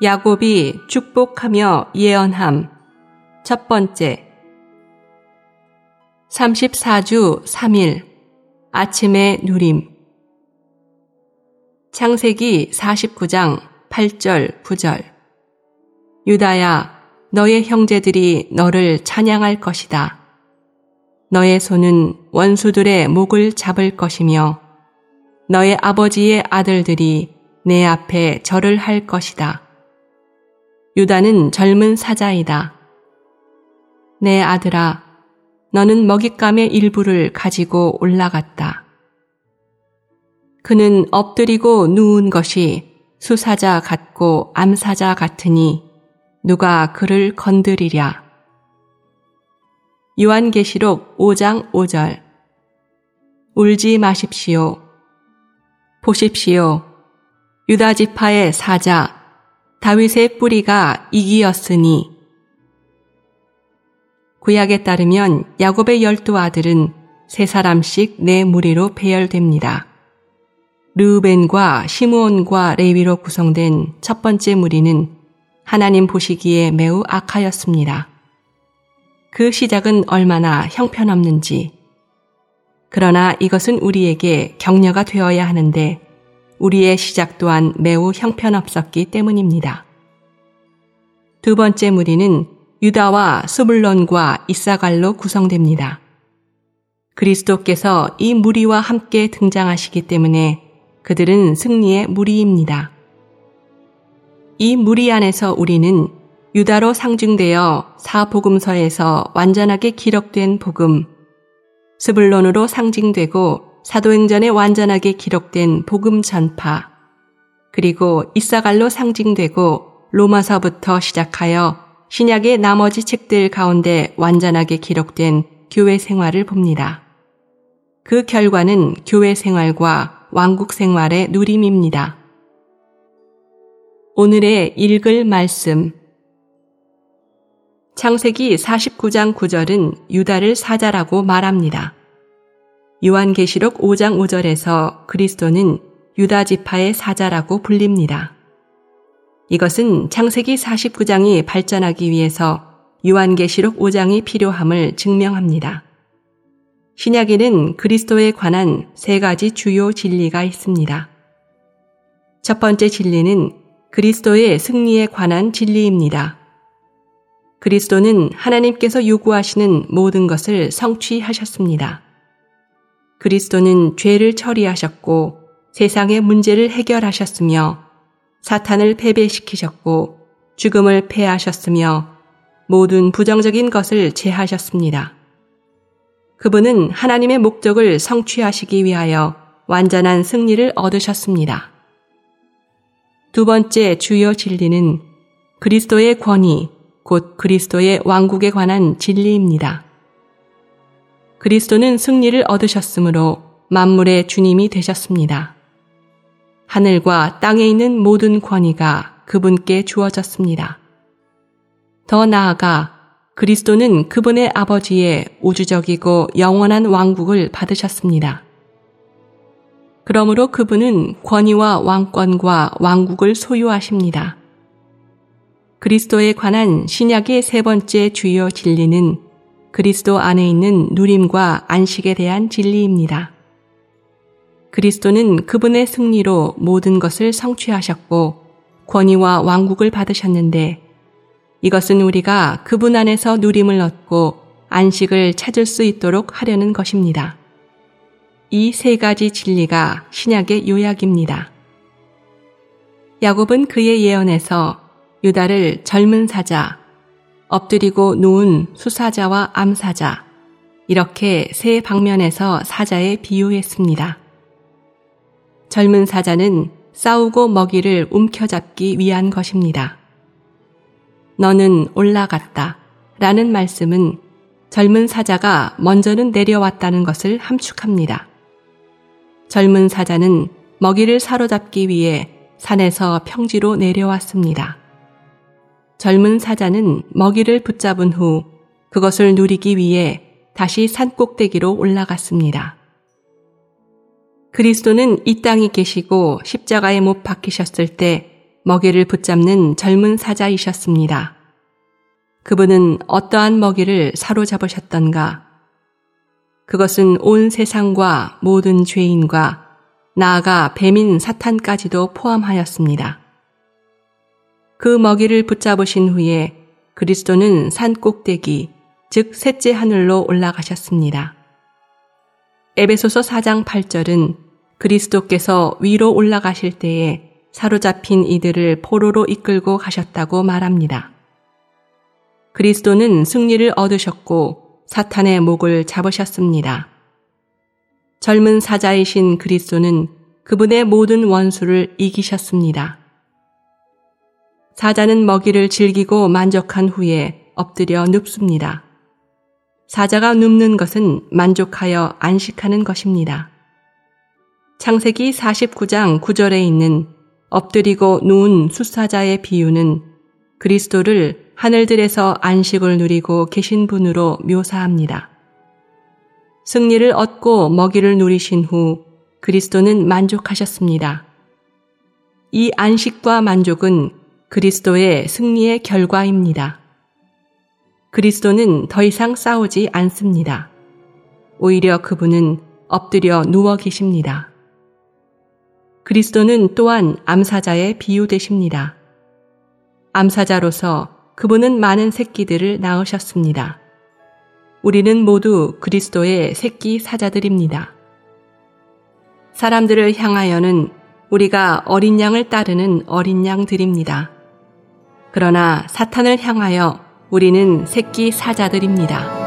야곱이 축복하며 예언함. 첫 번째. 34주 3일. 아침의 누림. 창세기 49장 8절 9절. 유다야, 너의 형제들이 너를 찬양할 것이다. 너의 손은 원수들의 목을 잡을 것이며 너의 아버지의 아들들이 내 앞에 절을 할 것이다. 유다는 젊은 사자이다. 내 아들아, 너는 먹잇감의 일부를 가지고 올라갔다. 그는 엎드리고 누운 것이 수사자 같고 암사자 같으니 누가 그를 건드리랴. 요한계시록 5장 5절 울지 마십시오. 보십시오. 유다 지파의 사자 다윗의 뿌리가 이기였으니 구약에 따르면 야곱의 열두 아들은 세 사람씩 네 무리로 배열됩니다. 르우벤과 시므온과 레위로 구성된 첫 번째 무리는 하나님 보시기에 매우 악하였습니다. 그 시작은 얼마나 형편없는지. 그러나 이것은 우리에게 격려가 되어야 하는데 우리의 시작 또한 매우 형편없었기 때문입니다. 두 번째 무리는 유다와 스불론과 이사갈로 구성됩니다. 그리스도께서 이 무리와 함께 등장하시기 때문에 그들은 승리의 무리입니다. 이 무리 안에서 우리는 유다로 상징되어 사복음서에서 완전하게 기록된 복음, 스불론으로 상징되고 사도행전에 완전하게 기록된 복음 전파, 그리고 이사갈로 상징되고 로마서부터 시작하여 신약의 나머지 책들 가운데 완전하게 기록된 교회 생활을 봅니다. 그 결과는 교회 생활과 왕국 생활의 누림입니다. 오늘의 읽을 말씀. 창세기 49장 9절은 유다를 사자라고 말합니다. 요한계시록 5장 5절에서 그리스도는 유다 지파의 사자라고 불립니다. 이것은 창세기 49장이 발전하기 위해서 요한계시록 5장이 필요함을 증명합니다. 신약에는 그리스도에 관한 세 가지 주요 진리가 있습니다. 첫 번째 진리는 그리스도의 승리에 관한 진리입니다. 그리스도는 하나님께서 요구하시는 모든 것을 성취하셨습니다. 그리스도는 죄를 처리하셨고 세상의 문제를 해결하셨으며 사탄을 패배시키셨고 죽음을 패하셨으며 모든 부정적인 것을 제하셨습니다. 그분은 하나님의 목적을 성취하시기 위하여 완전한 승리를 얻으셨습니다. 두 번째 주요 진리는 그리스도의 권위, 곧 그리스도의 왕국에 관한 진리입니다. 그리스도는 승리를 얻으셨으므로 만물의 주님이 되셨습니다. 하늘과 땅에 있는 모든 권위가 그분께 주어졌습니다. 더 나아가 그리스도는 그분의 아버지의 우주적이고 영원한 왕국을 받으셨습니다. 그러므로 그분은 권위와 왕권과 왕국을 소유하십니다. 그리스도에 관한 신약의 세 번째 주요 진리는 그리스도 안에 있는 누림과 안식에 대한 진리입니다. 그리스도는 그분의 승리로 모든 것을 성취하셨고 권위와 왕국을 받으셨는데 이것은 우리가 그분 안에서 누림을 얻고 안식을 찾을 수 있도록 하려는 것입니다. 이 세 가지 진리가 신약의 요약입니다. 야곱은 그의 예언에서 유다를 젊은 사자, 엎드리고 누운 수사자와 암사자, 이렇게 세 방면에서 사자에 비유했습니다. 젊은 사자는 싸우고 먹이를 움켜잡기 위한 것입니다. 너는 올라갔다 라는 말씀은 젊은 사자가 먼저는 내려왔다는 것을 함축합니다. 젊은 사자는 먹이를 사로잡기 위해 산에서 평지로 내려왔습니다. 젊은 사자는 먹이를 붙잡은 후 그것을 누리기 위해 다시 산 꼭대기로 올라갔습니다. 그리스도는 이 땅에 계시고 십자가에 못 박히셨을 때 먹이를 붙잡는 젊은 사자이셨습니다. 그분은 어떠한 먹이를 사로잡으셨던가? 그것은 온 세상과 모든 죄인과 나아가 뱀인 사탄까지도 포함하였습니다. 그 먹이를 붙잡으신 후에 그리스도는 산 꼭대기, 즉 셋째 하늘로 올라가셨습니다. 에베소서 4장 8절은 그리스도께서 위로 올라가실 때에 사로잡힌 이들을 포로로 이끌고 가셨다고 말합니다. 그리스도는 승리를 얻으셨고 사탄의 목을 잡으셨습니다. 젊은 사자이신 그리스도는 그분의 모든 원수를 이기셨습니다. 사자는 먹이를 즐기고 만족한 후에 엎드려 눕습니다. 사자가 눕는 것은 만족하여 안식하는 것입니다. 창세기 49장 9절에 있는 엎드리고 누운 숫사자의 비유는 그리스도를 하늘들에서 안식을 누리고 계신 분으로 묘사합니다. 승리를 얻고 먹이를 누리신 후 그리스도는 만족하셨습니다. 이 안식과 만족은 그리스도의 승리의 결과입니다. 그리스도는 더 이상 싸우지 않습니다. 오히려 그분은 엎드려 누워 계십니다. 그리스도는 또한 암사자의 비유되십니다. 암사자로서 그분은 많은 새끼들을 낳으셨습니다. 우리는 모두 그리스도의 새끼 사자들입니다. 사람들을 향하여는 우리가 어린 양을 따르는 어린 양들입니다. 그러나 사탄을 향하여 우리는 새끼 사자들입니다.